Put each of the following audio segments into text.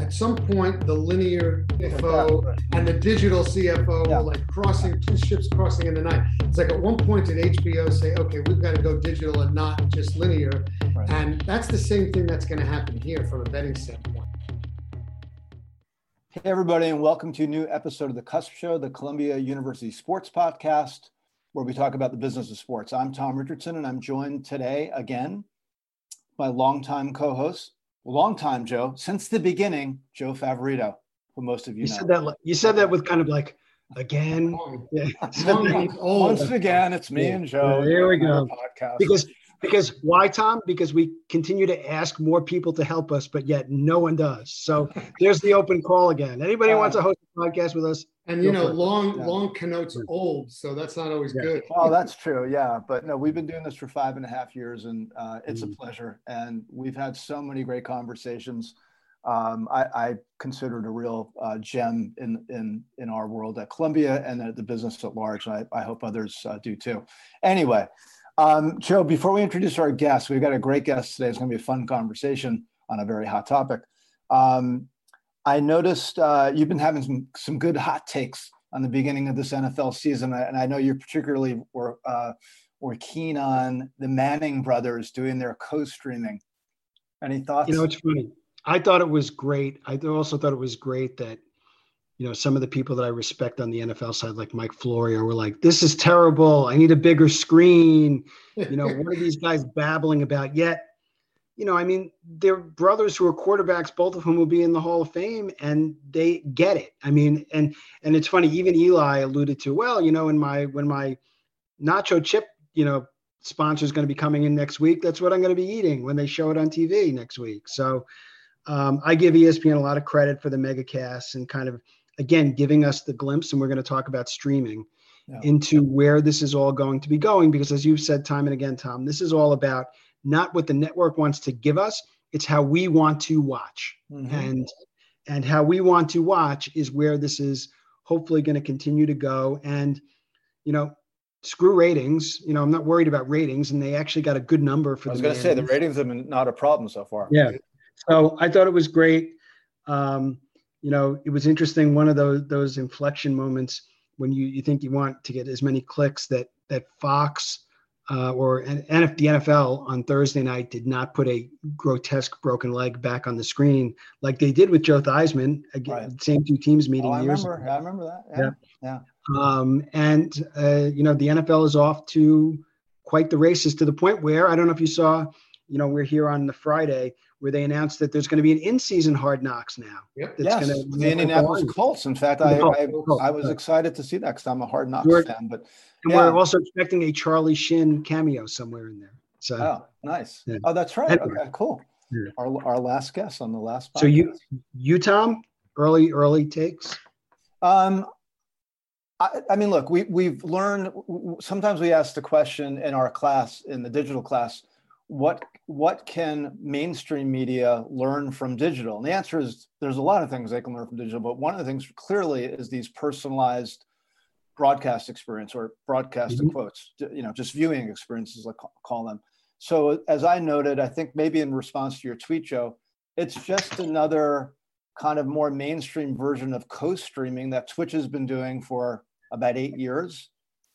at some point the linear CFO and the digital CFO yeah. were like crossing two ships crossing in the night. It's like at one point did HBO say, okay, we've got to go digital and not just linear. Right. And that's the same thing that's going to happen here from a betting standpoint. Hey everybody, and welcome to a new episode of the CUSP Show, the Columbia University Sports Podcast, where we talk about the business of sports. I'm Tom Richardson, and I'm joined today again by longtime co-host long time, Joe, since the beginning, Joe Favorito, who most of you, you know. Said that, you said that with kind of like, again. Yeah. Once again, it's me yeah. and Joe. There we go. Podcast. Because because why, Tom? Because we continue to ask more people to help us, but yet no one does. So there's the open call again. Anybody uh, wants to host a podcast with us? And you know, long yeah. long connotes old, so that's not always yeah. good. Oh, that's true. Yeah, but no, we've been doing this for five and a half years, and uh, it's mm. a pleasure. And we've had so many great conversations. Um, I, I, consider it a real uh, gem in in in our world at Columbia and the, the business at large. I, I hope others uh, do too. Anyway, um, Joe, before we introduce our guests, we've got a great guest today. It's going to be a fun conversation on a very hot topic. Um, I noticed uh, you've been having some, some good hot takes on the beginning of this NFL season, and I know you particularly were uh, were keen on the Manning brothers doing their co-streaming. Any thoughts? You know, it's funny. I thought it was great. I also thought it was great that you know, some of the people that I respect on the NFL side, like Mike Florio, were like, "This is terrible. I need a bigger screen." You know, what are these guys babbling about? Yet, you know, I mean, they're brothers who are quarterbacks, both of whom will be in the Hall of Fame, and they get it. I mean, and and it's funny. Even Eli alluded to, well, you know, in my when my nacho chip, you know, sponsor is going to be coming in next week. That's what I'm going to be eating when they show it on TV next week. So. Um, I give ESPN a lot of credit for the megacast and kind of again giving us the glimpse and we're going to talk about streaming into where this is all going to be going because as you've said time and again tom this is all about not what the network wants to give us it's how we want to watch. Mm-hmm. and and how we want to watch is where this is hopefully going to continue to go. And you know screw ratings. You know i'm not worried about ratings and they actually got a good number for the i was going to say the ratings have been not a problem so far. Yeah. So i thought it was great. Um, you know, it was interesting. One of those those inflection moments when you you think you want to get as many clicks that that Fox uh, or and, if the NFL on Thursday night did not put a grotesque broken leg back on the screen like they did with Joe Theismann, again, right. same two teams meeting oh, I years remember, ago. I remember that. Yeah, yeah. yeah. Um, and uh, you know the NFL is off to quite the races to the point where I don't know if you saw, you know, we're here on the Friday where they announced that there's going to be an in-season Hard Knocks now. Yep. yes, gonna, the Indianapolis Colts. In fact, I, I, I, was excited to see that because I'm a Hard Knocks we're, fan. But and yeah. we're also expecting a Charlie Shin cameo somewhere in there. So oh, nice. Yeah. Oh, that's right. Anyway. Okay, cool. Yeah. Our, our last guest on the last. Podcast. So you, you Tom, early early takes. Um, I, I, mean, look, we we've learned. Sometimes we ask the question in our class, in the digital class, what what can mainstream media learn from digital? And the answer is there's a lot of things they can learn from digital, but one of the things clearly is these personalized broadcast experience or broadcast mm-hmm. quotes, you know, just viewing experiences, like call them. So as I noted, I think maybe in response to your tweet, Joe, it's just another kind of more mainstream version of co-streaming that Twitch has been doing for about eight years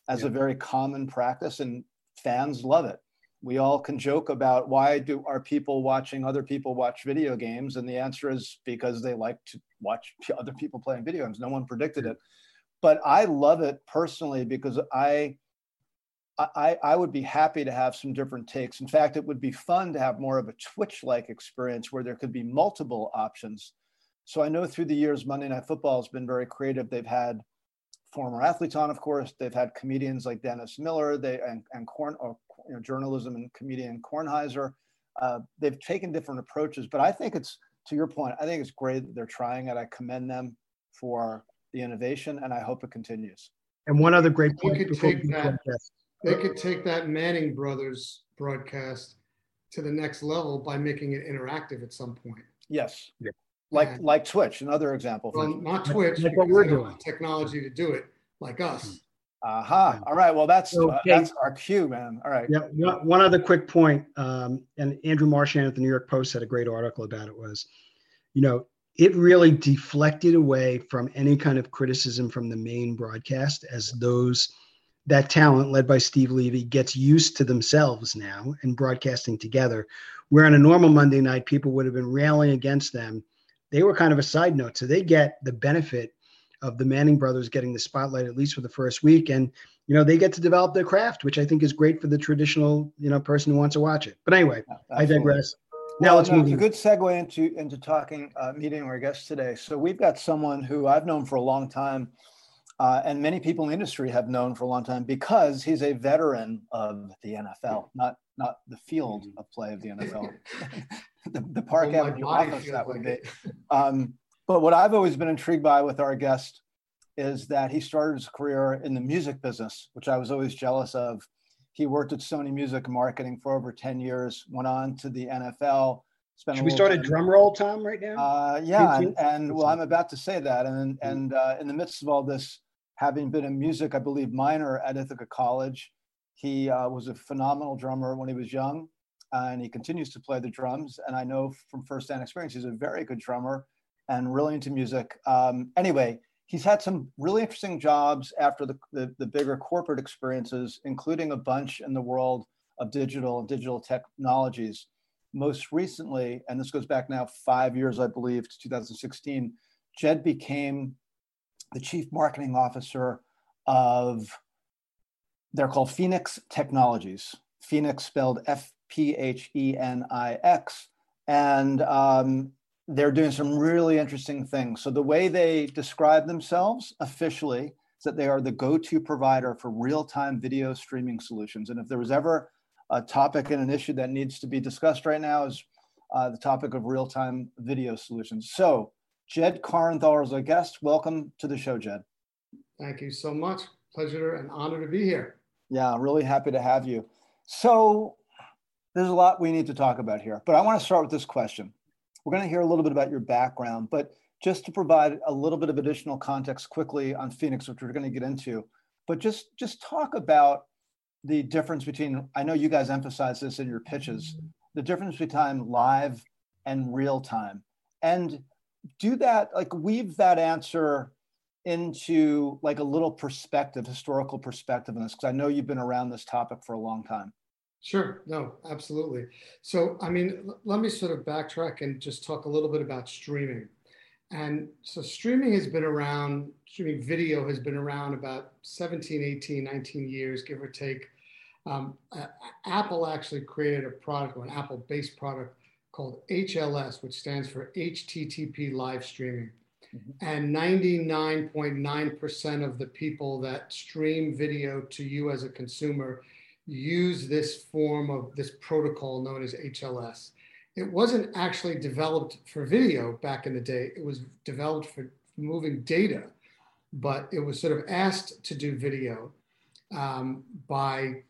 as yeah. a very common practice and fans love it we all can joke about why do are people watching other people watch video games and the answer is because they like to watch other people playing video games no one predicted it but i love it personally because i I, I would be happy to have some different takes. In fact, it would be fun to have more of a Twitch like experience where there could be multiple options. So I know through the years, Monday Night Football has been very creative. They've had former athletes on, of course. They've had comedians like Dennis Miller they, and, and Corn, or, you know, journalism and comedian Kornheiser. Uh, they've taken different approaches, but I think it's, to your point, I think it's great that they're trying it. I commend them for the innovation and I hope it continues. And one other great point they could, take that, they could take that Manning Brothers broadcast to the next level by making it interactive at some point. Yes. Yeah like like Twitch, another example. Well, not Twitch. Like what we're doing. Technology to do it, like us. Aha. Uh-huh. All right. Well, that's uh, that's our cue, man. All right. Yeah. One other quick point, um, and Andrew Marchand at the New York Post had a great article about it. Was, you know, it really deflected away from any kind of criticism from the main broadcast as those that talent led by Steve Levy gets used to themselves now and broadcasting together. Where on a normal Monday night, people would have been railing against them. They were kind of a side note. So they get the benefit of the Manning brothers getting the spotlight at least for the first week. And, you know, they get to develop their craft, which I think is great for the traditional, you know, person who wants to watch it. But anyway, I digress. Now well, let's no, move. It's a good segue into into talking uh, meeting our guest today. So we've got someone who I've known for a long time, uh, and many people in the industry have known for a long time because he's a veteran of the NFL, not not the field of play of the NFL, the, the Park oh Avenue office that would be. Um, but what I've always been intrigued by with our guest is that he started his career in the music business, which I was always jealous of he worked at Sony Music Marketing for over 10 years, went on to the NFL. Should we start time. a drum roll, Tom, right now? Uh, yeah, and, and, well, I'm about to say that. And, and uh, in the midst of all this, having been a music, I believe, minor at Ithaca College, he uh, was a phenomenal drummer when he was young, and he continues to play the drums. And I know from firsthand experience, he's a very good drummer and really into music. Um, anyway, he's had some really interesting jobs after the, the, the, bigger corporate experiences, including a bunch in the world of digital and digital technologies. Most recently, and this goes back now five years, I believe, to 2016, Jed became the chief marketing officer of, they're called Phenix Technologies. Phenix spelled F P H E N I X. And um, they're doing some really interesting things. So the way they describe themselves officially is that they are the go-to provider for real-time video streaming solutions. And if there was ever a topic and an issue that needs to be discussed right now is uh, the topic of real-time video solutions. So Jed Corenthal is our guest. Welcome to the show, Jed. Thank you so much. Pleasure and honor to be here. Yeah, really happy to have you. So there's a lot we need to talk about here, but I want to start with this question. We're going to hear a little bit about your background, but just to provide a little bit of additional context quickly on Phenix, which we're going to get into, but just just talk about the difference between. I know you guys emphasize this in your pitches, the difference between live and real time, and do that like weave that answer into like a little perspective, historical perspective in this, because I know you've been around this topic for a long time. Sure. No, absolutely. So, I mean, let me sort of backtrack and just talk a little bit about streaming. And so, streaming has been around, streaming video has been around about 17, 18, 19 years, give or take. Um, uh, Apple actually created a product, or an Apple based product called HLS, which stands for HTTP live streaming. Mm-hmm. And 99.9% of the people that stream video to you as a consumer use this form of this protocol known as HLS. It wasn't actually developed for video back in the day. It was developed for moving data, but it was sort of asked to do video um, by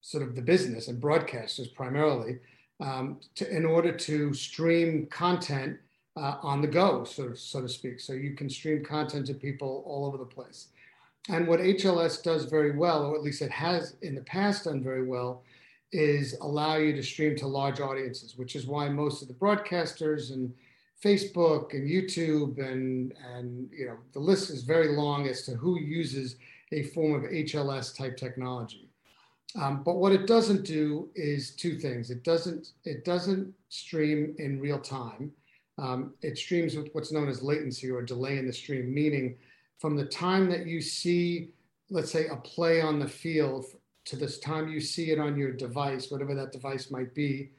sort of the business and broadcasters primarily um, to, in order to stream content uh, on the go, so to speak. So you can stream content to people all over the place. And what HLS does very well, or at least it has in the past done very well, is allow you to stream to large audiences, which is why most of the broadcasters and Facebook and YouTube and and you know the list is very long as to who uses a form of HLS type technology. Um, but what it doesn't do is two things. It doesn't it doesn't stream in real time. Um, it streams with what's known as latency or delay in the stream, meaning from the time that you see, let's say, a play on the field to this time you see it on your device, whatever that device might be,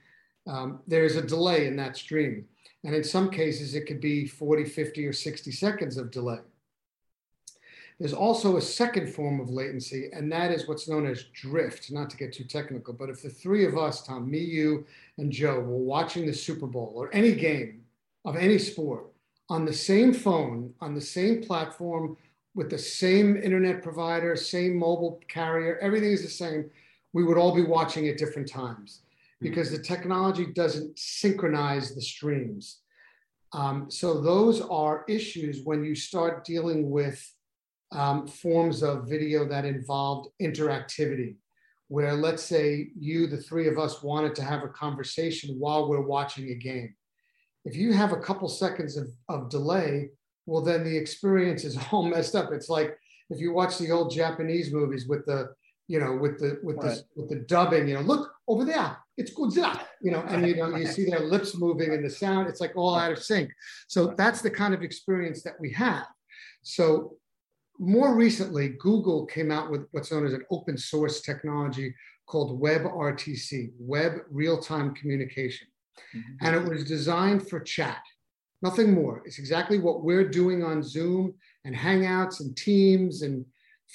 um, there's a delay in that stream. And in some cases, it could be 40, 50, or 60 seconds of delay. There's also a second form of latency, and that is what's known as drift, not to get too technical, but if the three of us, Tom, me, you, and Joe, were watching the Super Bowl or any game of any sport, on the same phone, on the same platform, with the same internet provider, same mobile carrier, everything is the same, we would all be watching at different times hmm. because the technology doesn't synchronize the streams. Um, so those are issues when you start dealing with um, forms of video that involved interactivity, where let's say you, the three of us, wanted to have a conversation while we're watching a game If you have a couple seconds of, of delay, well, then the experience is all messed up. It's like if you watch the old Japanese movies with the, you know, with the with right. the with the dubbing, you know, look over there, it's Godzilla, you know, and you know, you see their lips moving and the sound, it's like all out of sync. So that's the kind of experience that we have. So more recently, Google came out with what's known as an open source technology called WebRTC, Web Real Time Communication. Mm-hmm. And it was designed for chat, nothing more. It's exactly what we're doing on Zoom and Hangouts and Teams and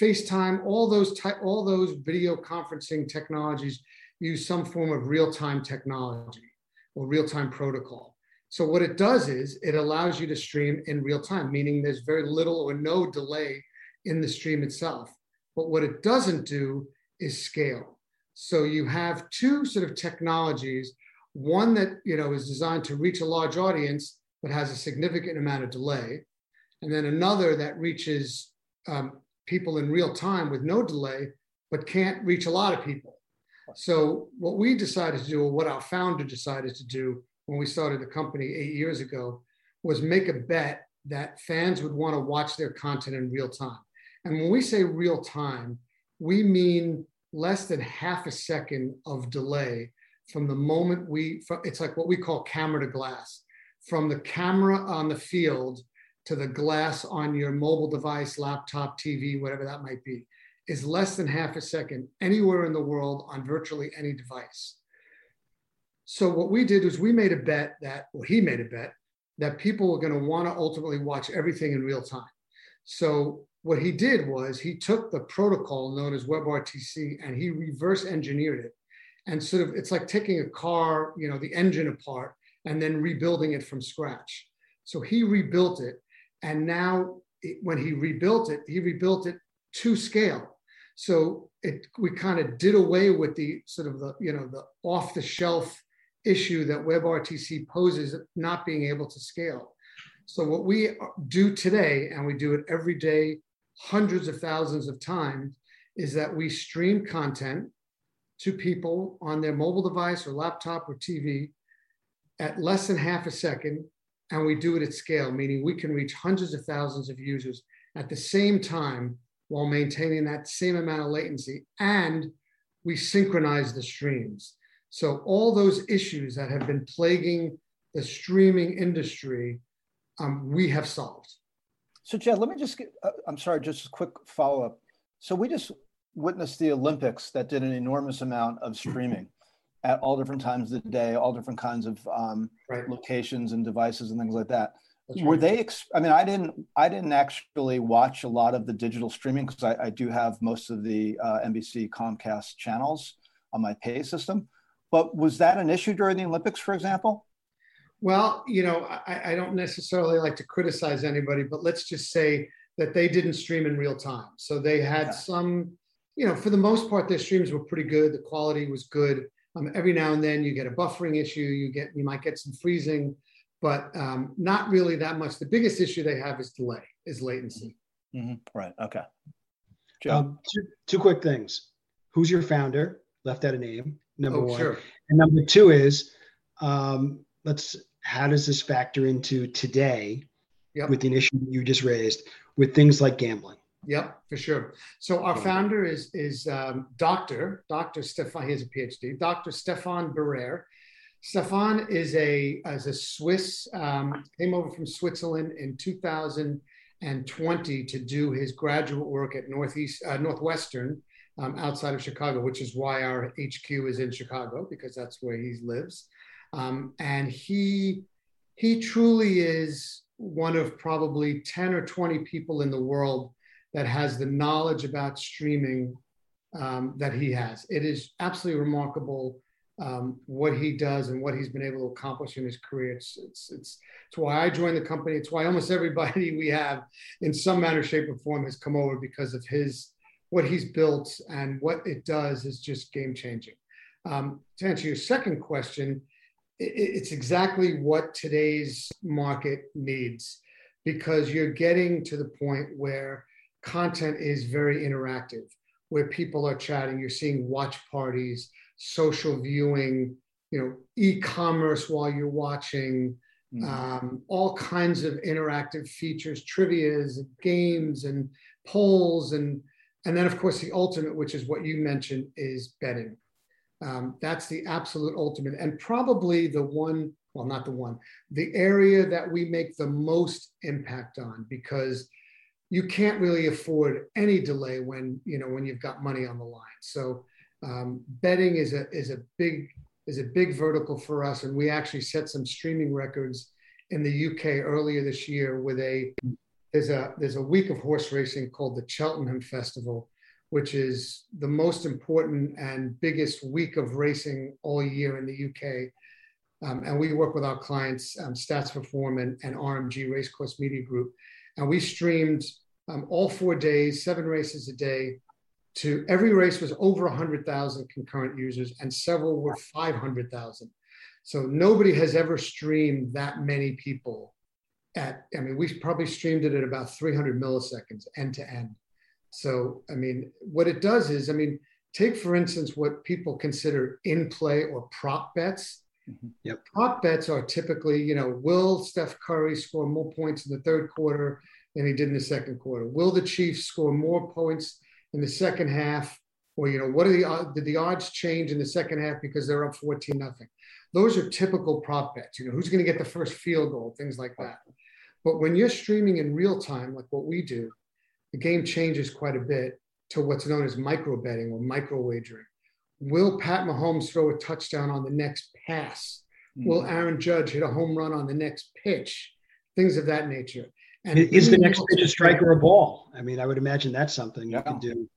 FaceTime, all those, ty- all those video conferencing technologies use some form of real time technology or real time protocol. So, what it does is it allows you to stream in real time, meaning there's very little or no delay in the stream itself. But what it doesn't do is scale. So you have two sort of technologies, one that you know is designed to reach a large audience but has a significant amount of delay, and then another that reaches um, people in real time with no delay but can't reach a lot of people. So what we decided to do, or what our founder decided to do when we started the company eight years ago, was make a bet that fans would want to watch their content in real time. And when we say real time, we mean less than half a second of delay from the moment we, it's like what we call camera to glass, from the camera on the field to the glass on your mobile device, laptop, TV, whatever that might be, is less than half a second anywhere in the world on virtually any device. So what we did was we made a bet that, well, he made a bet that people were going to want to ultimately watch everything in real time. So what he did was he took the protocol known as WebRTC and he reverse engineered it. And sort of, it's like taking a car, you know, the engine apart and then rebuilding it from scratch. So he rebuilt it. And now it, when he rebuilt it, he rebuilt it to scale. So it, we kind of did away with the sort of the, you know, the off the shelf issue that WebRTC poses not being able to scale. So what we do today, and we do it every day hundreds of thousands of times is that we stream content to people on their mobile device or laptop or TV at less than half a second. And we do it at scale, meaning we can reach hundreds of thousands of users at the same time while maintaining that same amount of latency. And we synchronize the streams. So, all those issues that have been plaguing the streaming industry, um, we have solved. So, Jed, let me just get, uh, I'm sorry, just a quick follow up. So, we just witnessed the Olympics that did an enormous amount of streaming at all different times of the day, all different kinds of um, right. locations and devices and things like that. That's Were right. they? Ex- I mean, I didn't. I didn't actually watch a lot of the digital streaming because I, I, do have most of the uh, NBC Comcast channels on my pay system. But was that an issue during the Olympics, for example? Well, you know, I, I, don't necessarily like to criticize anybody, but let's just say that they didn't stream in real time. So they had yeah. some, you know, for the most part, their streams were pretty good. The quality was good. Um, every now and then you get a buffering issue. You get, you might get some freezing, but um, not really that much. The biggest issue they have is delay, is latency. Mm-hmm. Right. Okay. Um, two, two quick things. Who's your founder? Left out a name. Number oh, one. Sure. And number two is, um, let's how does this factor into today yep. with the issue you just raised with things like gambling? Yep, for sure. So our founder is is um, Doctor Doctor Stefan. He has a PhD. Doctor Stefan Birrer. Stefan is a as a Swiss um, came over from Switzerland in 2020 to do his graduate work at Northeast uh, Northwestern um, outside of Chicago, which is why our HQ is in Chicago because that's where he lives. Um, and he he truly is one of probably 10 or 20 people in the world that has the knowledge about streaming um, that he has. It is absolutely remarkable um, what he does and what he's been able to accomplish in his career. It's, it's, it's, it's why I joined the company. It's why almost everybody we have in some manner, shape, or form has come over because of his, what he's built and what it does is just game changing. Um, to answer your second question, it's exactly what today's market needs because you're getting to the point where content is very interactive, where people are chatting, you're seeing watch parties, social viewing, you know, e-commerce while you're watching, mm-hmm. um, all kinds of interactive features, trivias, games, and polls, and and then of course the ultimate, which is what you mentioned, is betting. Um, that's the absolute ultimate, and probably the one. Well, not the one. The area that we make the most impact on because you can't really afford any delay when you know when you've got money on the line. So um, betting is a is a big is a big vertical for us, and we actually set some streaming records in the UK earlier this year with a there's a there's a week of horse racing called the Cheltenham Festival, which is the most important and biggest week of racing all year in the UK. Um, and we work with our clients, um, Stats Perform and, and RMG Racecourse Media Group, and we streamed um, all four days, seven races a day, to every race was over 100,000 concurrent users and several were 500,000. So nobody has ever streamed that many people at, I mean, we probably streamed it at about 300 milliseconds end to end. So, I mean, what it does is, I mean, take for instance what people consider in play or prop bets. Mm-hmm. Yep. Prop bets are typically, you know, will Steph Curry score more points in the third quarter than he did in the second quarter? Will the Chiefs score more points in the second half, or you know, what are the did the odds change in the second half because they're up 14 nothing? Those are typical prop bets. You know, who's going to get the first field goal, things like that. But when you're streaming in real time, like what we do, the game changes quite a bit to what's known as micro betting or micro wagering. Will Pat Mahomes throw a touchdown on the next pass? Mm-hmm. Will Aaron Judge hit a home run on the next pitch? Things of that nature. And is the next pitch a strike or a ball? I mean, I would imagine that's something yeah. you can do.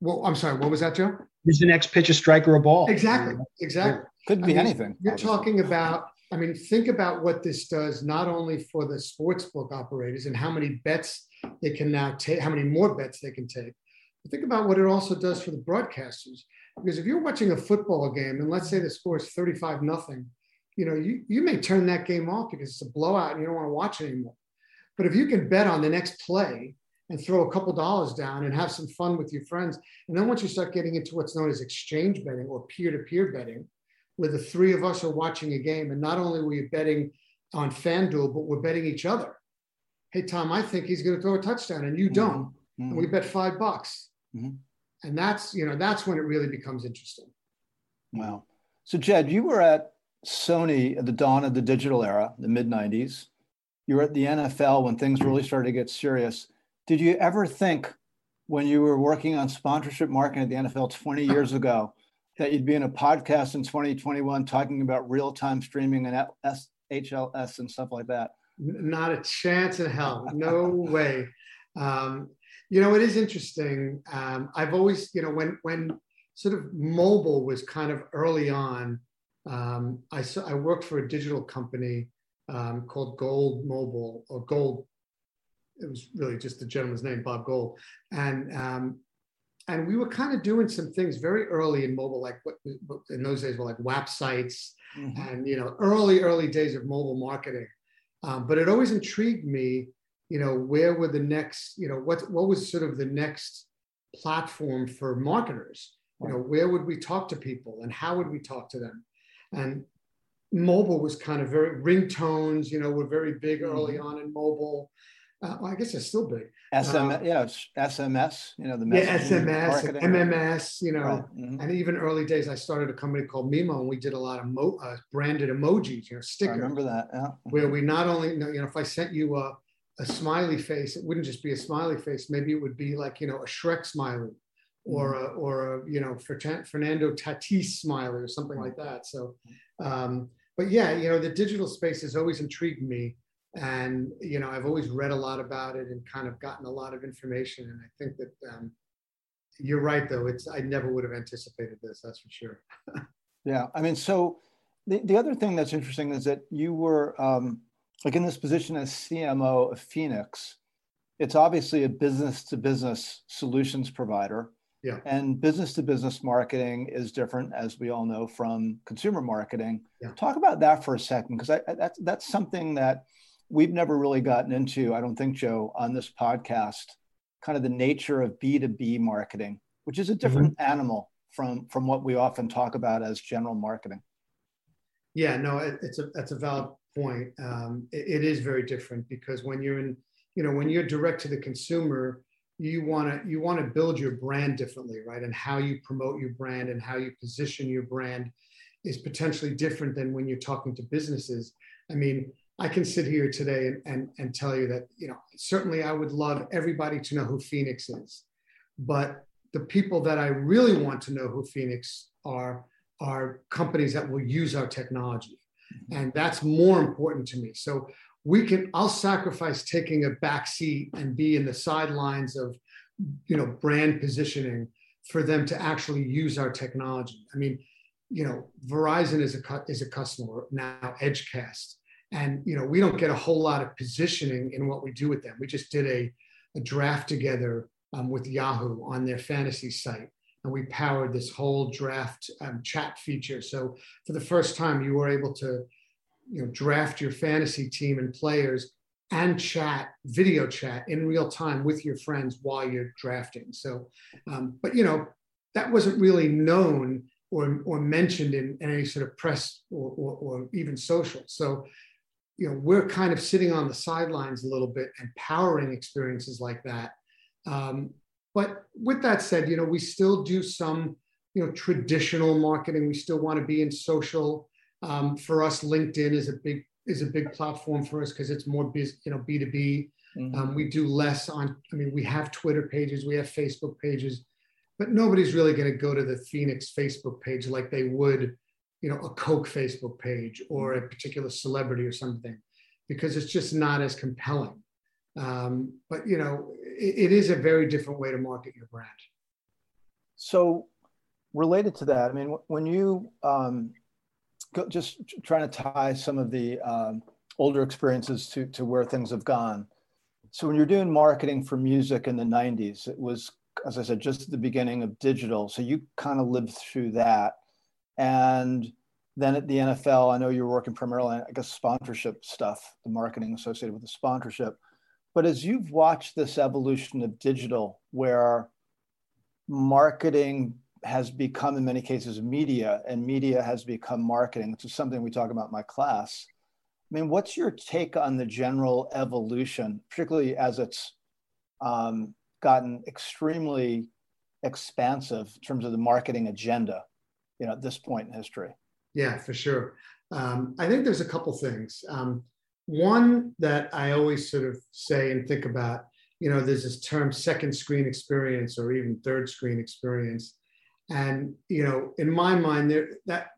Well, I'm sorry. What was that, Joe? Is the next pitch a strike or a ball? Exactly. Exactly. Could be I mean, anything. You're obviously. talking about. I mean, think about what this does not only for the sports book operators and how many bets they can now take, how many more bets they can take. But think about what it also does for the broadcasters. Because if you're watching a football game and let's say the score is 35 nothing, you know, you, you may turn that game off because it's a blowout and you don't want to watch it anymore. But if you can bet on the next play and throw a couple dollars down and have some fun with your friends, and then once you start getting into what's known as exchange betting or peer-to-peer betting, where the three of us are watching a game, and not only are we betting on FanDuel, but we're betting each other. Hey Tom, I think he's going to throw a touchdown, and you mm-hmm. don't. Mm-hmm. And we bet five bucks. Mm-hmm. And that's you know that's when it really becomes interesting. Wow. So Jed, you were at Sony at the dawn of the digital era, the mid '90s you were at the NFL when things really started to get serious. Did you ever think when you were working on sponsorship marketing at the NFL 20 years ago that you'd be in a podcast in 2021 talking about real time streaming and HLS and stuff like that? Not a chance in hell. No way. Um, you know, it is interesting. Um, I've always, you know, when when sort of mobile was kind of early on, um, I, I worked for a digital company um, called Gold Mobile or Gold. It was really just the gentleman's name, Bob Gold, and um, and we were kind of doing some things very early in mobile, like what, what in those days were like WAP sites, mm-hmm. and you know early early days of mobile marketing. Um, but it always intrigued me, you know, where were the next, you know, what what was sort of the next platform for marketers? You know, where would we talk to people and how would we talk to them? And mobile was kind of very ringtones, you know, were very big early mm-hmm. on in mobile. Uh, well, I guess it's still big. SMS, um, yeah, SMS, you know, the yeah, SMS, MMS, you know, right. mm-hmm. and even early days, I started a company called Mimo, and we did a lot of mo- uh, branded emojis, you know, stickers. I remember that, yeah. Where we not only, you know, if I sent you a, a smiley face, it wouldn't just be a smiley face. Maybe it would be like, you know, a Shrek smiley, or mm-hmm. a, or a, you know, Fernando Tatis smiley, or something like that. So. Um, but yeah, you know, the digital space has always intrigued me. And, you know, I've always read a lot about it and kind of gotten a lot of information. And I think that um, you're right, though. It's, I never would have anticipated this, that's for sure. yeah. I mean, so the, the other thing that's interesting is that you were um, like in this position as CMO of Phenix. It's obviously a business to business solutions provider. Yeah. And business to business marketing is different, as we all know, from consumer marketing. Yeah. Talk about that for a second, because that's that's something that we've never really gotten into. I don't think, Joe, on this podcast, kind of the nature of B two B marketing, which is a different mm-hmm. animal from from what we often talk about as general marketing. Yeah, no, it, it's a that's a valid point, um, it, it is very different because when you're in, you know, when you're direct to the consumer, you want to you want to build your brand differently, right? And how you promote your brand and how you position your brand is potentially different than when you're talking to businesses. I mean, I can sit here today and, and, and tell you that, you know, certainly I would love everybody to know who Phenix is. But the people that I really want to know who Phenix are are companies that will use our technology. Mm-hmm. And that's more important to me. So we can, I'll sacrifice taking a back seat and be in the sidelines of, you know, brand positioning for them to actually use our technology. I mean, you know, Verizon is a is a customer now, Edgecast, and you know we don't get a whole lot of positioning in what we do with them. We just did a, a draft together um, with Yahoo on their fantasy site, and we powered this whole draft um, chat feature. So for the first time, you were able to, you know, draft your fantasy team and players and chat, video chat in real time with your friends while you're drafting. So, um, but you know, that wasn't really known or, or mentioned in, in any sort of press or, or, or, even social. So, you know, we're kind of sitting on the sidelines a little bit and powering experiences like that. Um, but with that said, you know, we still do some, you know, traditional marketing. We still want to be in social. Um, for us, LinkedIn is a big is a big platform for us because it's more biz, you know, B two B. Mm-hmm. Um, we do less on. I mean, we have Twitter pages, we have Facebook pages, but nobody's really going to go to the Phenix Facebook page like they would, you know, a Coke Facebook page or a particular celebrity or something, because it's just not as compelling. Um, but you know, it, it is a very different way to market your brand. So, related to that, I mean, when you um, just trying to tie some of the um, older experiences to to where things have gone. So, when you're doing marketing for music in the '90s, it was as I said, just the beginning of digital. So you kind of lived through that. And then at the NFL, I know you were working primarily I guess, sponsorship stuff, the marketing associated with the sponsorship. But as you've watched this evolution of digital, where marketing has become, in many cases, media, and media has become marketing, which is something we talk about in my class. I mean, what's your take on the general evolution, particularly as it's um, gotten extremely expansive in terms of the marketing agenda, you know, at this point in history? Yeah, for sure. Um, I think there's a couple things. Um, one that I always sort of say and think about, you know, there's this term second screen experience or even third screen experience. And, you know, in my mind, there that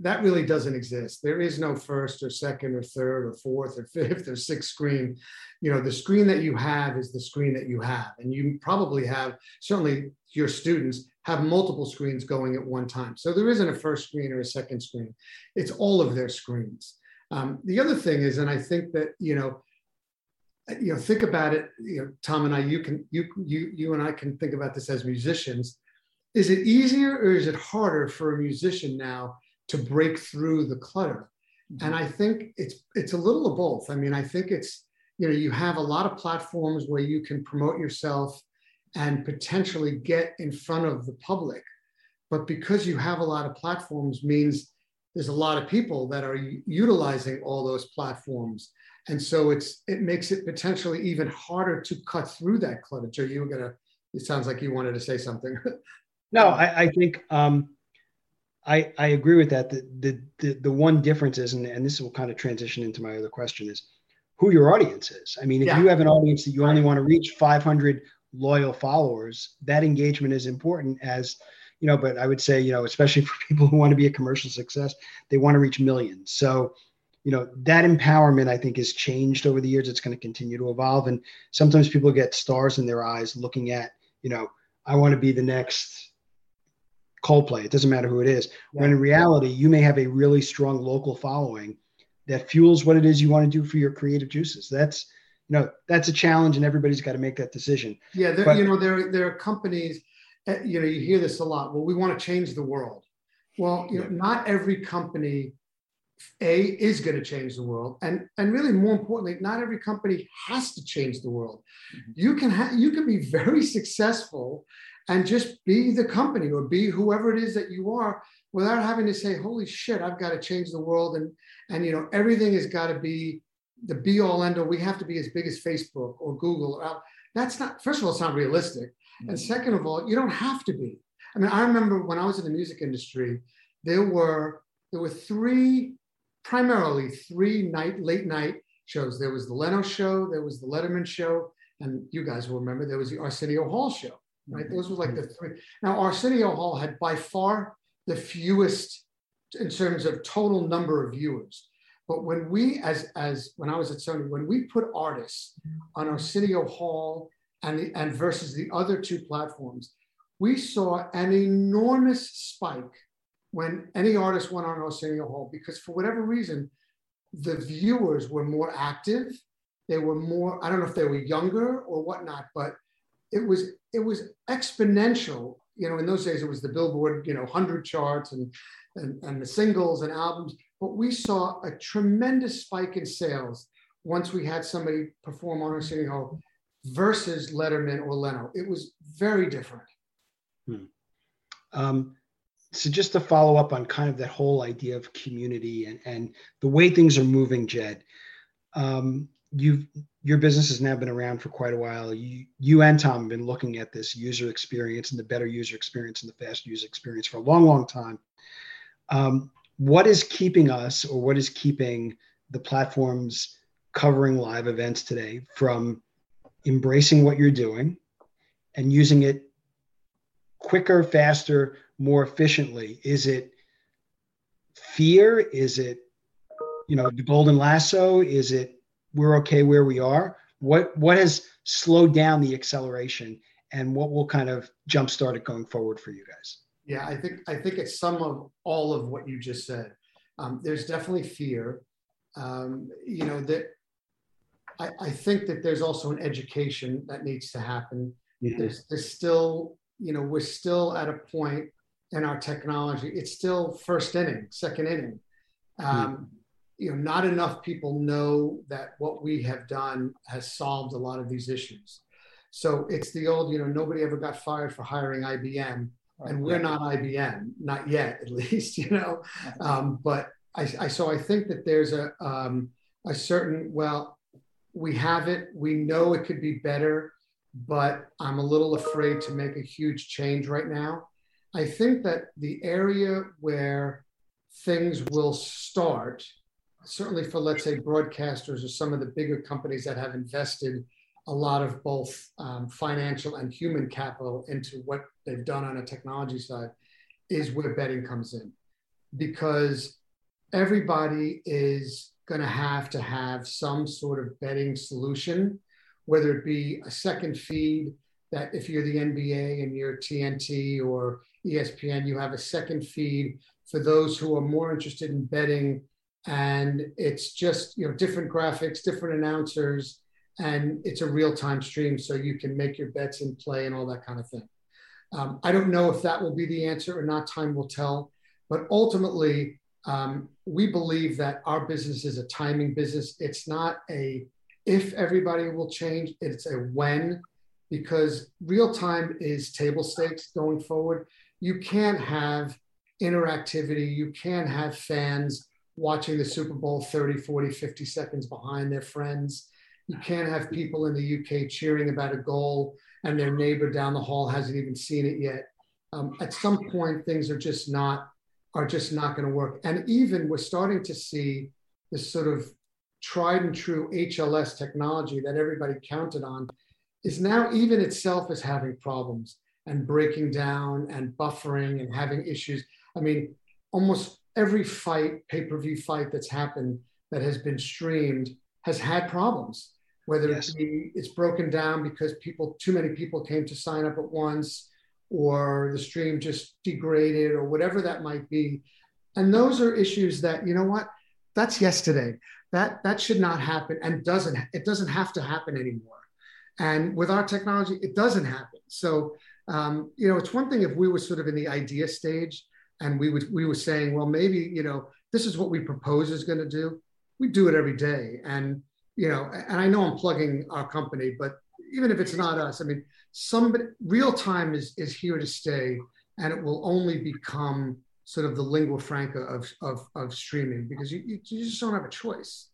that really doesn't exist. There is no first or second or third or fourth or fifth or sixth screen. You know, the screen that you have is the screen that you have. And you probably have, certainly your students have multiple screens going at one time. So there isn't a first screen or a second screen. It's all of their screens. Um, the other thing is, and I think that, you know, you know, think about it, you know, Tom and I, you can, you, you, you and I can think about this as musicians. Is it easier or is it harder for a musician now to break through the clutter. Mm-hmm. And I think it's it's a little of both. I mean, I think it's you know you have a lot of platforms where you can promote yourself and potentially get in front of the public, but because you have a lot of platforms means there's a lot of people that are utilizing all those platforms and so it's it makes it potentially even harder to cut through that clutter so you were gonna it sounds like you wanted to say something no i, I think um, I, I agree with that. The, the, the, the one difference is, and, and this will kind of transition into my other question, is who your audience is. I mean, if yeah. you have an audience that you only want to reach 500 loyal followers, that engagement is important as, you know, but I would say, you know, especially for people who want to be a commercial success, they want to reach millions. So, you know, that empowerment I think has changed over the years. It's going to continue to evolve. And sometimes people get stars in their eyes looking at, you know, I want to be the next Coldplay. It doesn't matter who it is. Yeah. When in reality, you may have a really strong local following that fuels what it is you want to do for your creative juices. That's you know that's a challenge, and everybody's got to make that decision. Yeah, there, but, you know there there are companies. Eh, you know, you hear this a lot. Well, we want to change the world. Well, you know, not every company a is going to change the world and and really more importantly not every company has to change the world mm-hmm. you can have you can be very successful and just be the company or be whoever it is that you are without having to say holy shit i've got to change the world and and you know everything has got to be the be all end all we have to be as big as facebook or google or, that's not first of all it's not realistic and mm-hmm. second of all you don't have to be i mean i remember when i was in the music industry there were there were three primarily three night late night shows. There was the Leno show, there was the Letterman show, and you guys will remember there was the Arsenio Hall show. Right, mm-hmm. those were like the three. Now Arsenio Hall had by far the fewest in terms of total number of viewers. But when we, as as when I was at Sony, when we put artists on Arsenio Hall and the, and versus the other two platforms, we saw an enormous spike when any artist went on Arsenio Hall because for whatever reason, the viewers were more active. They were more, I don't know if they were younger or whatnot, but it was it was exponential. You know, in those days it was the Billboard, you know, 100 charts and, and, and the singles and albums. But we saw a tremendous spike in sales once we had somebody perform on Arsenio Hall versus Letterman or Leno. It was very different. Hmm. Um, so just to follow up on kind of that whole idea of community and, and the way things are moving, Jed, um, you've your business has now been around for quite a while. You, you and Tom have been looking at this user experience and the better user experience and the fast user experience for a long, long time. Um, what is keeping us, or what is keeping the platforms covering live events today from embracing what you're doing and using it quicker, faster, more efficiently? Is it fear? Is it, you know, the golden lasso? Is it we're okay where we are? What what has slowed down the acceleration and what will kind of jumpstart it going forward for you guys? Yeah, I think I think it's some of all of what you just said. Um, there's definitely fear. Um, you know that I, I, think that there's also an education that needs to happen. Mm-hmm. There's, there's still, you know, we're still at a point in our technology, it's still first inning, second inning. Um, mm. You know, not enough people know that what we have done has solved a lot of these issues. So it's the old, you know, nobody ever got fired for hiring IBM, and we're not IBM, not yet, at least, you know. Um, but I, I, so I think that there's a um, a certain well, we have it, we know it could be better, but I'm a little afraid to make a huge change right now I think that the area where things will start, certainly for, let's say, broadcasters or some of the bigger companies that have invested a lot of both um, financial and human capital into what they've done on a technology side, is where betting comes in. Because everybody is going to have to have some sort of betting solution, whether it be a second feed that if you're the NBA and you're TNT or ESPN, you have a second feed for those who are more interested in betting. And it's just, you know, different graphics, different announcers, and it's a real time stream. So you can make your bets and play and all that kind of thing. Um, I don't know if that will be the answer or not. Time will tell. But ultimately, um, we believe that our business is a timing business. It's not a if everybody will change, it's a when, because real time is table stakes going forward you can't have interactivity. You can't have fans watching the Super Bowl 30, 40, 50 seconds behind their friends. You can't have people in the UK cheering about a goal and their neighbor down the hall hasn't even seen it yet. Um, at some point, things are just not are just not going to work. And even we're starting to see this sort of tried and true HLS technology that everybody counted on is now even itself is having problems and breaking down and buffering and having issues. I mean, almost every fight, pay per view fight that's happened that has been streamed has had problems. Whether yes. it be it's broken down because people, too many people came to sign up at once, or the stream just degraded, or whatever that might be. And those are issues that you know what, that's yesterday. That that should not happen, and doesn't it doesn't have to happen anymore. And with our technology, it doesn't happen. So um, you know, it's one thing if we were sort of in the idea stage and we would we were saying, well, maybe you know this is what we propose is going to do, we do it every day. And you know, and I know I'm plugging our company, but even if it's not us, I mean, somebody real time is is here to stay, and it will only become sort of the lingua franca of of, of streaming because you, you just don't have a choice.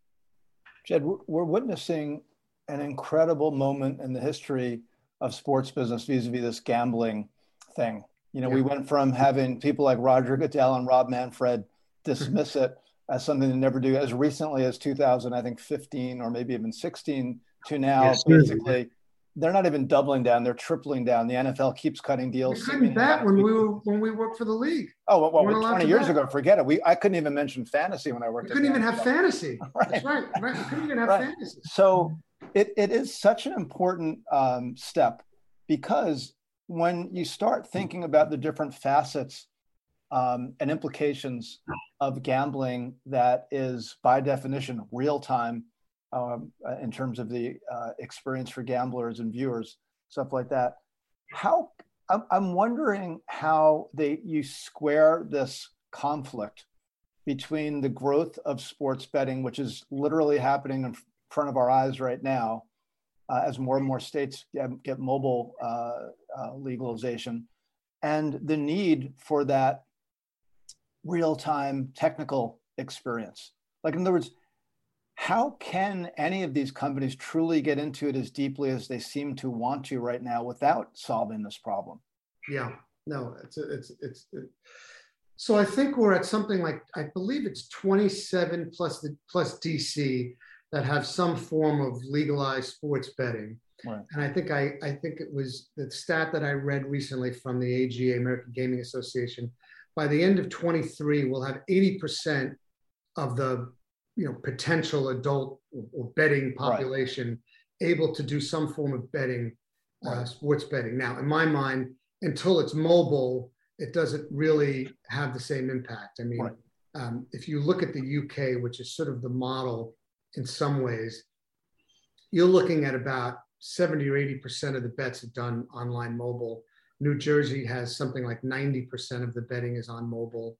Jed, we're witnessing an incredible moment in the history of sports business vis-a-vis this gambling thing. You know, yeah. we went from having people like Roger Goodell and Rob Manfred dismiss it as something to never do as recently as 2000, I think 15 or maybe even 16 to now yes, basically they're not even doubling down; they're tripling down. The NFL keeps cutting deals. We couldn't bet when we were when we worked for the league. Oh well, well twenty years bet. ago, forget it. We I couldn't even mention fantasy when I worked. We couldn't even have fantasy. right. That's right. Right. We couldn't even have right. fantasy. So it, it is such an important um, step because when you start thinking about the different facets um, and implications of gambling that is by definition real time um, uh, in terms of the uh, experience for gamblers and viewers, stuff like that. How I'm, I'm wondering how they you square this conflict between the growth of sports betting, which is literally happening in front of our eyes right now, uh, as more and more states get, get mobile uh, uh, legalization, and the need for that real-time technical experience. Like in other words, how can any of these companies truly get into it as deeply as they seem to want to right now without solving this problem? Yeah, no, it's it's it's. It, so I think we're at something like I believe it's 27 plus the plus DC that have some form of legalized sports betting. Right. And I think I, I think it was the stat that I read recently from the AGA, American Gaming Association. By the end of 23, we'll have 80% of the you know potential adult or betting population right. able to do some form of betting, uh, right. uh, sports betting. Now, in my mind, until it's mobile, it doesn't really have the same impact. I mean, um, if you look at the UK, which is sort of the model in some ways, you're looking at about 70 or 80% of the bets are done online mobile. New Jersey has something like 90% of the betting is on mobile.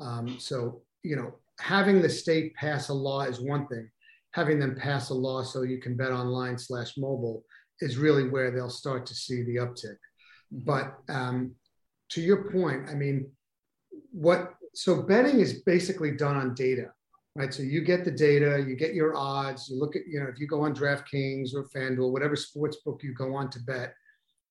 Um, so, you know, having the state pass a law is one thing. Having them pass a law so you can bet online slash mobile is really where they'll start to see the uptick. Mm-hmm. But um, to your point, I mean, what so betting is basically done on data, right? So you get the data, you get your odds, you look at, you know, if you go on DraftKings or FanDuel, whatever sports book you go on to bet,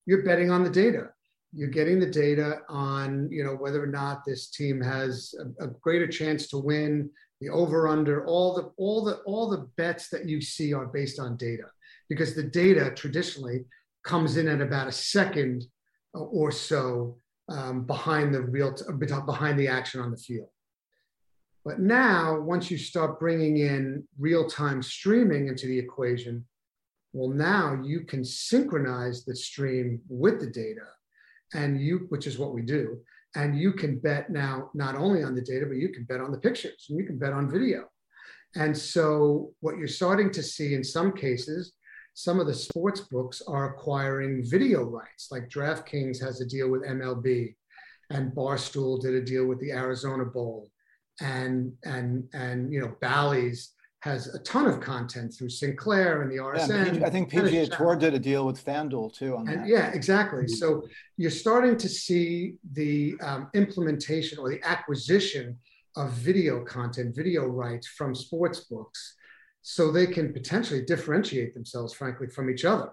you're betting on the data. You're getting the data on you know whether or not this team has a, a, greater chance to win the over under all the all the all the bets that you see are based on data. Because the data traditionally comes in at about a second or so um, behind the real t- behind the action on the field but now once you start bringing in real-time streaming into the equation well now you can synchronize the stream with the data and you, which is what we do, and you can bet now not only on the data, but you can bet on the pictures and you can bet on video. And so, what you're starting to see in some cases, some of the sports books are acquiring video rights. Like DraftKings has a deal with MLB, and Barstool did a deal with the Arizona Bowl, and and and you know Bally's has a ton of content through Sinclair and the RSN. Yeah, I think PGA Tour did a deal with FanDuel too on and, that. Yeah, exactly. Mm-hmm. So you're starting to see the um, implementation or the acquisition of video content, video rights from sports books, so they can potentially differentiate themselves, frankly, from each other.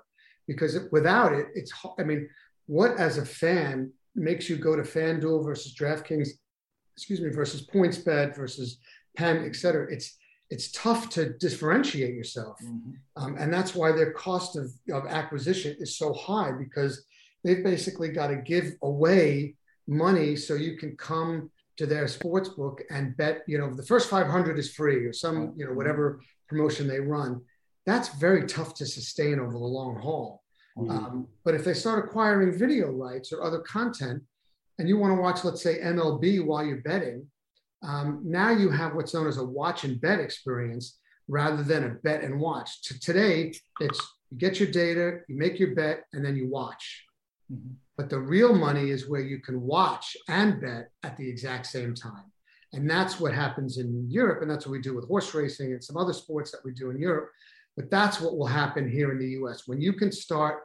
Because without it, it's I mean, what as a fan makes you go to FanDuel versus DraftKings, excuse me, versus PointsBet versus Penn, et cetera? It's it's tough to differentiate yourself. Mm-hmm. Um, and that's why their cost of, of acquisition is so high because they've basically got to give away money so you can come to their sports book and bet, you know, the first 500 is free or some, you know, whatever promotion they run. That's very tough to sustain over the long haul. Mm-hmm. Um, but if they start acquiring video rights or other content, and you want to watch, let's say, MLB while you're betting, um, now you have what's known as a watch and bet experience rather than a bet and watch. To today, it's you get your data, you make your bet, and then you watch. Mm-hmm. But the real money is where you can watch and bet at the exact same time. And that's what happens in Europe. And that's what we do with horse racing and some other sports that we do in Europe. But that's what will happen here in the US. When you can start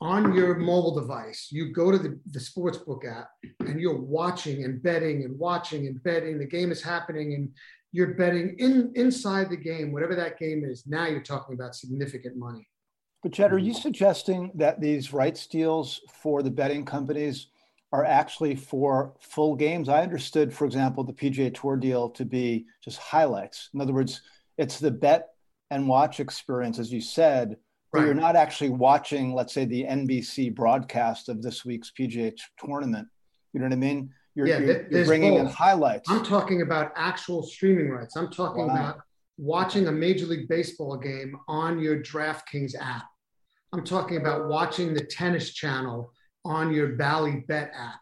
on your mobile device, you go to the, the sportsbook app and you're watching and betting and watching and betting. The game is happening and you're betting in inside the game, whatever that game is. Now you're talking about significant money. But Jed, are you suggesting that these rights deals for the betting companies are actually for full games? I understood, for example, the PGA Tour deal to be just highlights. In other words, it's the bet and watch experience, as you said, but you're not actually watching, let's say, the NBC broadcast of this week's PGA tournament. You know what I mean? You're, yeah, you're, you're bringing both. in highlights. I'm talking about actual streaming rights. I'm talking wow. about watching a Major League Baseball game on your DraftKings app. I'm talking about watching the tennis channel on your Bally Bet app.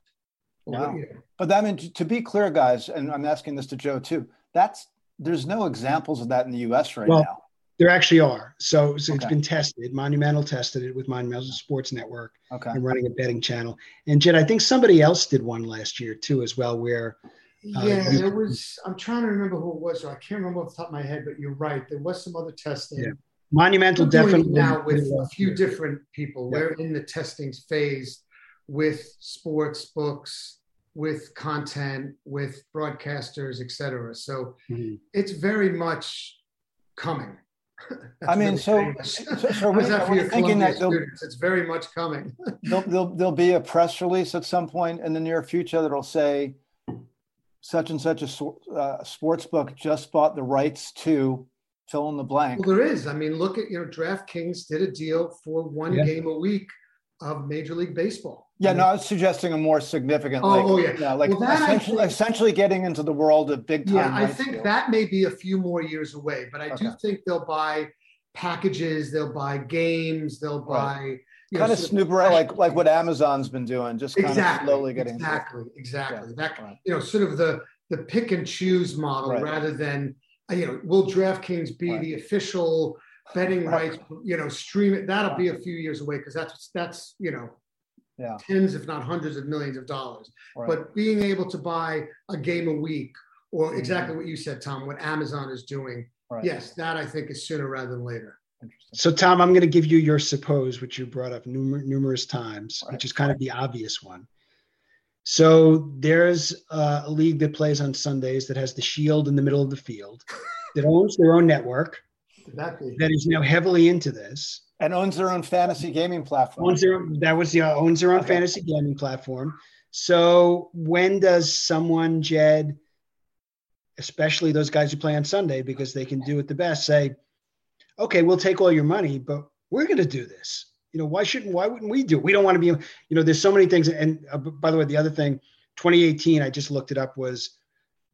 Wow. You know. But I mean, to be clear, guys, and I'm asking this to Joe too. That's there's no examples of that in the U.S. right well, now. There actually are. So, so okay. it's been tested. Monumental tested it with Monumental Sports Network okay. and running a betting channel. And Jed, I think somebody else did one last year too, as well, where uh, yeah, you, there was. I'm trying to remember who it was. So I can't remember off the top of my head, but you're right. There was some other testing. Yeah. Monumental We're definitely now with a few different people. Yeah. We're in the testing phase with sports books, with content, with broadcasters, etc. So mm-hmm. it's very much coming. I mean, so, so, so we're, we're thinking that it's very much coming. there'll, there'll, there'll be a press release at some point in the near future that'll say such and such a uh, sports book just bought the rights to fill in the blank. Well, there is. I mean, look at you know, DraftKings did a deal for one yeah. game a week of Major League Baseball. Yeah, no, I was suggesting a more significant. Oh, like, oh yeah, like well, essentially, think, essentially getting into the world of big time. Yeah, I think that may be a few more years away, but I okay. do think they'll buy packages, they'll buy games, they'll buy. Right. kind know, of snooper like like what Amazon's been doing, just kind exactly, of slowly getting exactly, exactly. Yeah, that right. you know, sort of the the pick and choose model right. rather than you know, will DraftKings be the official betting rights? You know, stream it. That'll be a few years away because that's that's you know yeah. tens, if not hundreds of millions of dollars. Right. But being able to buy a game a week, or mm-hmm. exactly what you said, Tom, what Amazon is doing, right. yes, that I think is sooner rather than later. So, Tom, I'm going to give you your suppose, which you brought up numer- numerous times, right. which is kind of the obvious one. So, there's uh, a league that plays on Sundays that has the shield in the middle of the field, that owns their own network, exactly. that is now heavily into this and owns their own fantasy gaming platform. Owns their, that was the uh, owns their own okay. fantasy gaming platform. So when does someone, Jed, especially those guys who play on Sunday because they can do it the best, say, "Okay, we'll take all your money, but we're going to do this." You know, why shouldn't? Why wouldn't we do? It? We don't want to be. You know, there's so many things. And uh, by the way, the other thing, 2018, I just looked it up was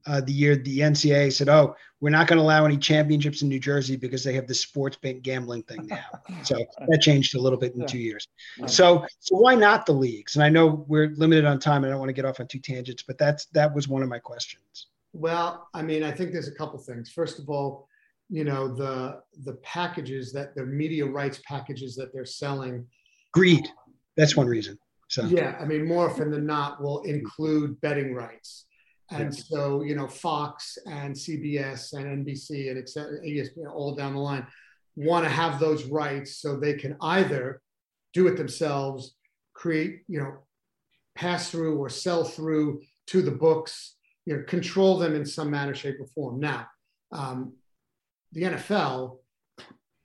uh, the year the NCAA said, "Oh, we're not going to allow any championships in New Jersey because they have the sports bank gambling thing now." so that changed a little bit in yeah. two years. So, so why not the leagues? And I know we're limited on time, and I don't want to get off on two tangents, but that's that was one of my questions. Well, I mean, I think there's a couple things. First of all, you know the the packages that the media rights packages that they're selling. Greed. That's one reason. So yeah, I mean, more often than not, will include betting rights and so, you know, Fox and CBS and NBC and ESPN all down the line want to have those rights so they can either do it themselves, create, you know, pass through or sell through to the books, you know, control them in some manner, shape, or form. Now, um, the NFL,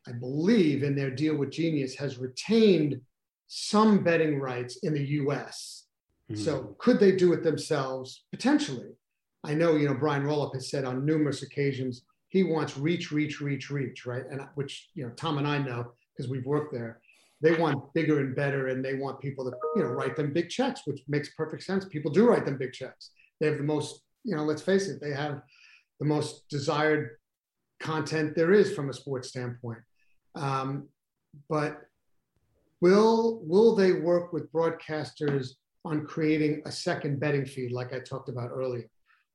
I believe, in their deal with Genius, has retained some betting rights in the US so mm-hmm. could they do it themselves? Potentially. I know, you know, Brian Rolapp has said on numerous occasions he wants reach, reach, reach, reach, right? And which, you know, Tom and I know because we've worked there. They want bigger and better and they want people to, you know, write them big checks, which makes perfect sense. People do write them big checks. They have the most, you know, let's face it, they have the most desired content there is from a sports standpoint. Um, but will will they work with broadcasters on creating a second betting feed, like I talked about earlier?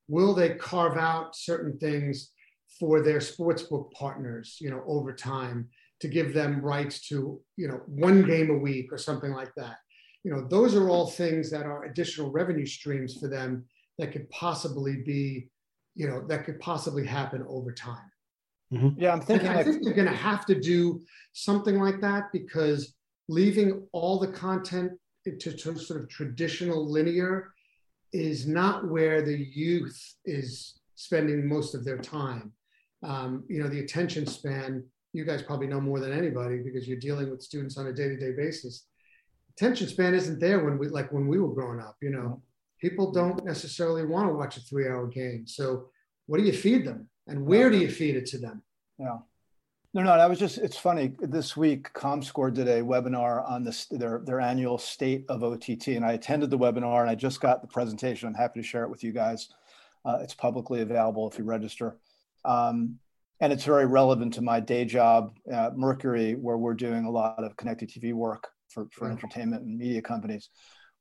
Will they carve out certain things for their sportsbook partners, you know, over time to give them rights to, you know, one game a week or something like that? You know, those are all things that are additional revenue streams for them that could possibly be you know, that could possibly happen over time. Mm-hmm. Yeah, I'm thinking. I like, think they're going to have to do something like that because leaving all the content to, to sort of traditional linear is not where the youth is spending most of their time. Um, you know, the attention span, you guys probably know more than anybody because you're dealing with students on a day-to-day basis. Attention span isn't there when we like when we were growing up, you know. People don't necessarily want to watch a three-hour game. So what do you feed them? And where do you feed it to them? Yeah. No, no, I was just, it's funny. This week, ComScore did a webinar on this, their, their annual state of OTT. And I attended the webinar and I just got the presentation. I'm happy to share it with you guys. Uh, it's publicly available if you register. Um, and it's very relevant to my day job at Mercury, where we're doing a lot of connected TV work for, for entertainment and media companies.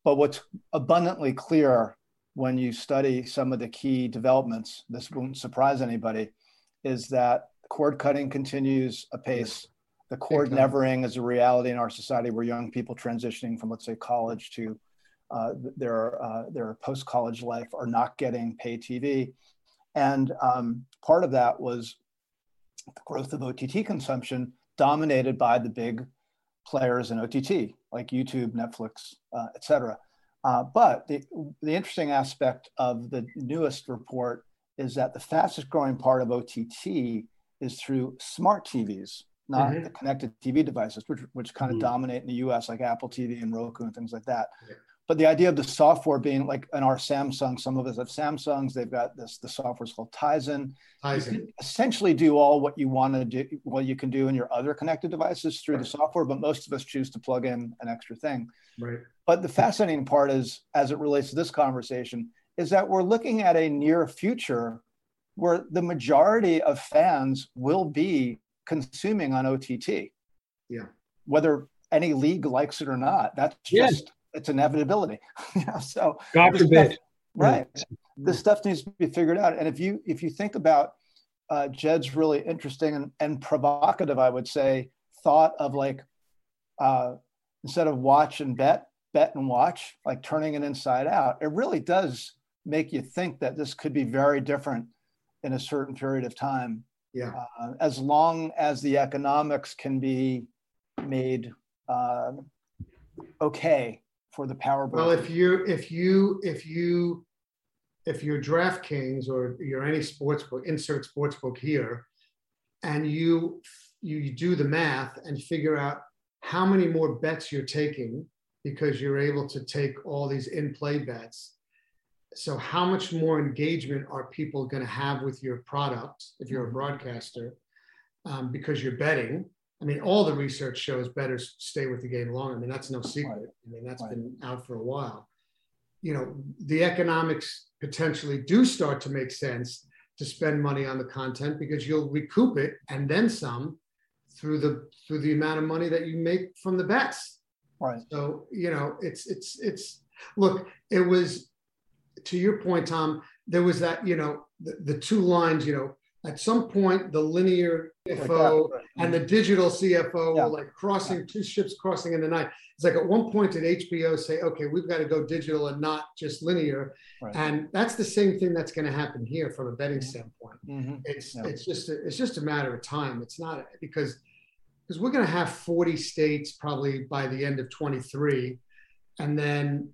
But what's abundantly clear when you study some of the key developments, this won't surprise anybody, is that cord cutting continues apace. The cord nevering is a reality in our society where young people transitioning from, let's say, college to uh, their, uh, their post college life are not getting pay TV. And um, part of that was the growth of OTT consumption dominated by the big players in OTT, like YouTube, Netflix, uh, et cetera. Uh, but the, the interesting aspect of the newest report is that the fastest growing part of OTT is through smart TVs, not mm-hmm. the connected TV devices, which, which kind of mm-hmm. dominate in the US, like Apple TV and Roku and things like that. Yeah. But the idea of the software being like in our Samsung, some of us have Samsungs, they've got this, the software is called Tizen. Tizen. essentially do all what you want to do, what you can do in your other connected devices through right. the software, but most of us choose to plug in an extra thing. Right. But the fascinating part is, as it relates to this conversation, is that we're looking at a near future where the majority of fans will be consuming on OTT. Yeah. Whether any league likes it or not, that's yeah. just it's inevitability. yeah. So God forbid. Stuff, right. This stuff needs to be figured out. And if you if you think about uh, Jed's really interesting and, and provocative, I would say, thought of like uh, instead of watch and bet, bet and watch, like turning it inside out. It really does make you think that this could be very different in a certain period of time. Yeah. Uh, as long as the economics can be made uh, okay for the power. Well, if you if you if you if you're DraftKings or you're any sports book, insert sports book here, and you you do the math and figure out how many more bets you're taking because you're able to take all these in-play bets so how much more engagement are people going to have with your product if you're a mm-hmm. broadcaster? Um, because you're betting. I mean all the research shows bettors stay with the game longer. I mean that's no secret. I mean that's been out for a while. You know the economics potentially do start to make sense to spend money on the content because you'll recoup it and then some through the through the amount of money that you make from the bets. Right. So you know it's it's it's look it was to your point, Tom, there was that, you know, the, the two lines, you know, at some point the linear CFO like and the digital CFO yeah. were like crossing yeah. two ships crossing in the night. It's like at one point did HBO say, okay, we've got to go digital and not just linear. Right. And that's the same thing that's going to happen here from a betting mm-hmm. standpoint. Mm-hmm. It's yeah. it's just a, it's just a matter of time. It's not because because we're going to have 40 states probably by the end of 23 and then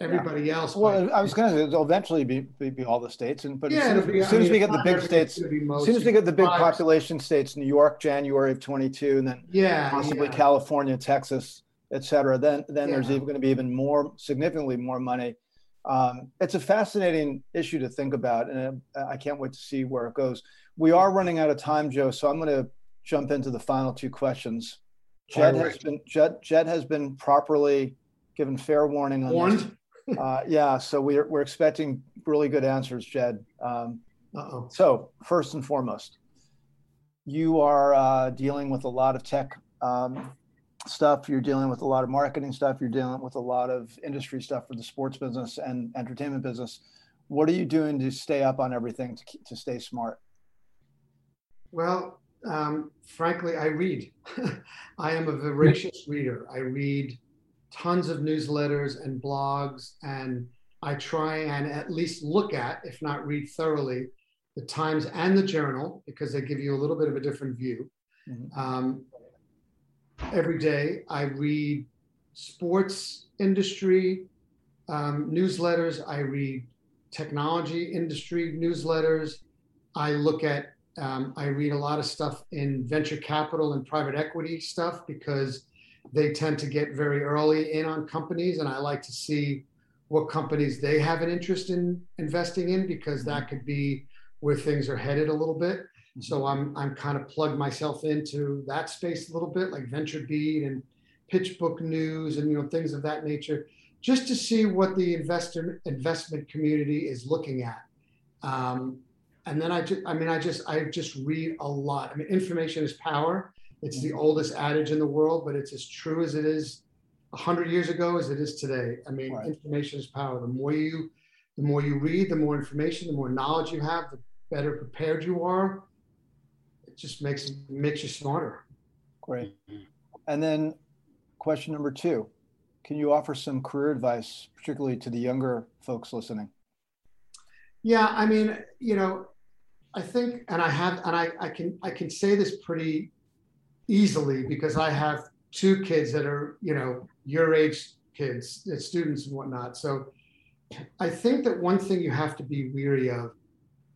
everybody yeah. else. Well, I was going to say it'll eventually be, be, be all the states, and but yeah, as soon as, be, as, soon as we get the big states, as soon as we get the big population states, New York, January of 22, and then yeah, possibly yeah. California, Texas, et cetera, then then there's even going to be even more significantly more money. Um, it's a fascinating issue to think about, and I can't wait to see where it goes. We are running out of time, Joe, so I'm going to jump into the final two questions. Jed right. has been Jed, Jed has been properly given fair warning on Warned? This uh, yeah, so we're, we're expecting really good answers, Jed. Um, so, first and foremost, you are uh, dealing with a lot of tech um, stuff, you're dealing with a lot of marketing stuff, you're dealing with a lot of industry stuff for the sports business and entertainment business. What are you doing to stay up on everything to, keep, to stay smart? Well, um, frankly, I read. I am a voracious reader. I read tons of newsletters and blogs, and I try and at least look at, if not read thoroughly, the Times and the Journal because they give you a little bit of a different view. Mm-hmm. Um, every day I read sports industry um, newsletters. I read technology industry newsletters. I look at, um, I read a lot of stuff in venture capital and private equity stuff because they tend to get very early in on companies. And I like to see what companies they have an interest in investing in because that could be where things are headed a little bit. So mm-hmm. I'm I'm kind of plugged myself into that space a little bit, like VentureBeat and PitchBook News and you know things of that nature, just to see what the investor investment community is looking at. Um, and then I just I mean I just I just read a lot. I mean information is power. It's the oldest adage in the world, but it's as true as it is hundred years ago as it is today. I mean, right. information is power. The more you the more you read, the more information, the more knowledge you have, the better prepared you are. It just makes makes you smarter. Great. And then question number two, can you offer some career advice, particularly to the younger folks listening? Yeah, I mean, you know, I think, and I have, and I, I can, I can say this pretty easily because I have two kids that are, you know, your age kids, uh, students and whatnot. So I think that one thing you have to be weary of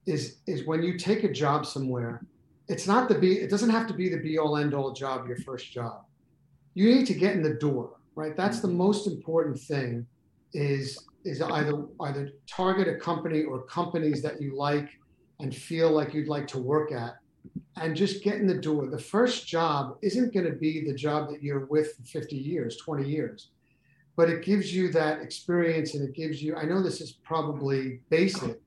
is is when you take a job somewhere, it's not the be it doesn't have to be the be all end all job, your first job. You need to get in the door, right? That's the mm-hmm. most important thing is is either either target a company or companies that you like and feel like you'd like to work at and just get in the door. The first job isn't going to be the job that you're with for 50 years, 20 years, but it gives you that experience and it gives you, I know this is probably basic,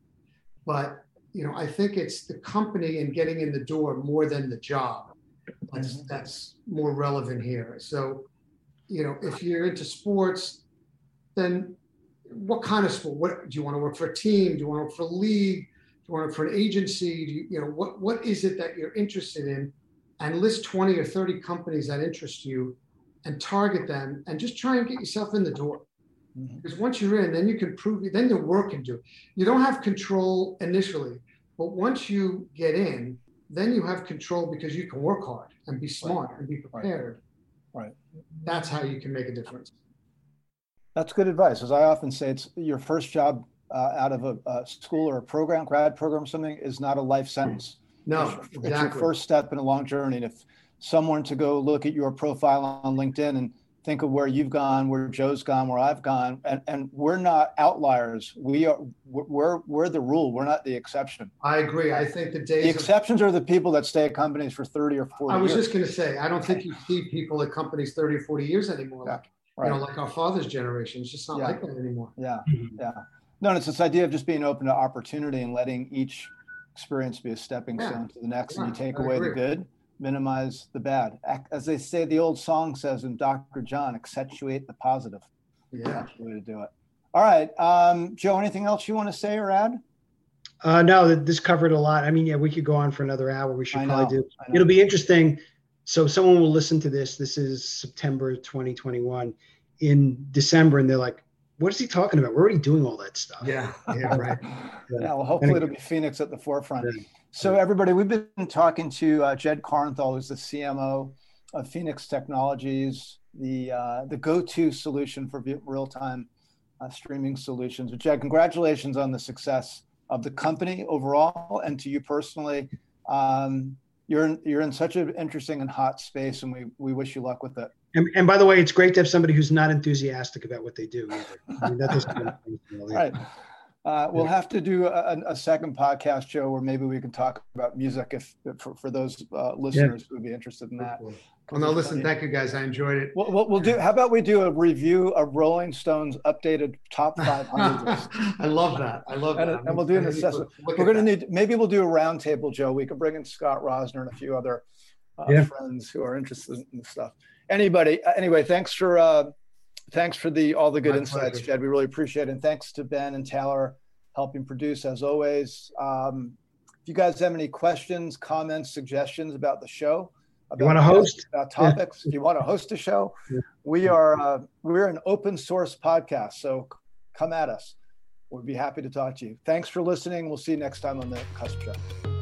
but you know, I think it's the company and getting in the door more than the job. That's mm-hmm. that's more relevant here. So, you know, if you're into sports, then what kind of sport? What do you want to work for a team? Do you want to work for a league? Do you want to for an agency? You, you know, what what is it that you're interested in? And list 20 or 30 companies that interest you and target them and just try and get yourself in the door. Mm-hmm. Because once you're in, then you can prove it, then the work can do. You don't have control initially, but once you get in, then you have control because you can work hard and be smart right. and be prepared. Right. right. That's how you can make a difference. That's good advice. As I often say, it's your first job uh, out of a, a, school or a program, grad program, something is not a life sentence. No, it's, exactly. it's your first step in a long journey. And if someone to go look at your profile on LinkedIn and think of where you've gone, where Joe's gone, where I've gone, and, and we're not outliers. We are we're we're the rule. We're not the exception. I agree. I think the days the exceptions of, are the people that stay at companies for 30 or 40 I was years. just going to say, I don't think you see people at companies 30 or 40 years anymore. Yeah, like, right. You know, like our father's generation. It's just not yeah. like that anymore. Yeah. Yeah. No, it's this idea of just being open to opportunity and letting each experience be a stepping yeah. stone to the next. Yeah, and you take I away agree. the good minimize the bad. As they say, the old song says in Dr. John, accentuate the positive. Yeah. That's the way to do it. All right. Um, Joe, anything else you want to say or add? Uh, no, this covered a lot. I mean, yeah, we could go on for another hour. We should I probably know, do. It'll be interesting. So someone will listen to this. This is September 2021. In December, and they're like, "What is he talking about? We're already doing all that stuff." Yeah, yeah, right. yeah, well, hopefully it'll be Phenix at the forefront. Yeah. So everybody, we've been talking to uh, Jed Corenthal, who's the CMO of Phenix Technologies, the uh, the go-to solution for real-time uh, streaming solutions. But Jed, congratulations on the success of the company overall, and to you personally. Um, you're in, you're in such an interesting and hot space, and we we wish you luck with it. And, and by the way, it's great to have somebody who's not enthusiastic about what they do. Either. I mean, that doesn't. right. Uh, we'll have to do a, a, second podcast show where maybe we can talk about music if, if for, for those uh, listeners yeah. who would be interested in that. Well, no, listen, thank you guys. I enjoyed it. We'll, we'll, do. How about we do a review of Rolling Stone's updated top 500 list? I love that. I love and, that. And, we'll do an assessment. We're going to need. Maybe we'll do a roundtable, Joe. We can bring in Scott Rosner and a few other uh, yeah. friends who are interested in stuff. Anybody? Uh, anyway, thanks for uh, thanks for the all the good My insights, pleasure. Jed. We really appreciate it. And thanks to Ben and Taylor helping produce as always. Um, if you guys have any questions, comments, suggestions about the show, about, you want to host about topics, yeah. if you want to host a show, yeah. we are uh, we're an open source podcast, so come at us. We'd be happy to talk to you. Thanks for listening. We'll see you next time on the CUSP Show.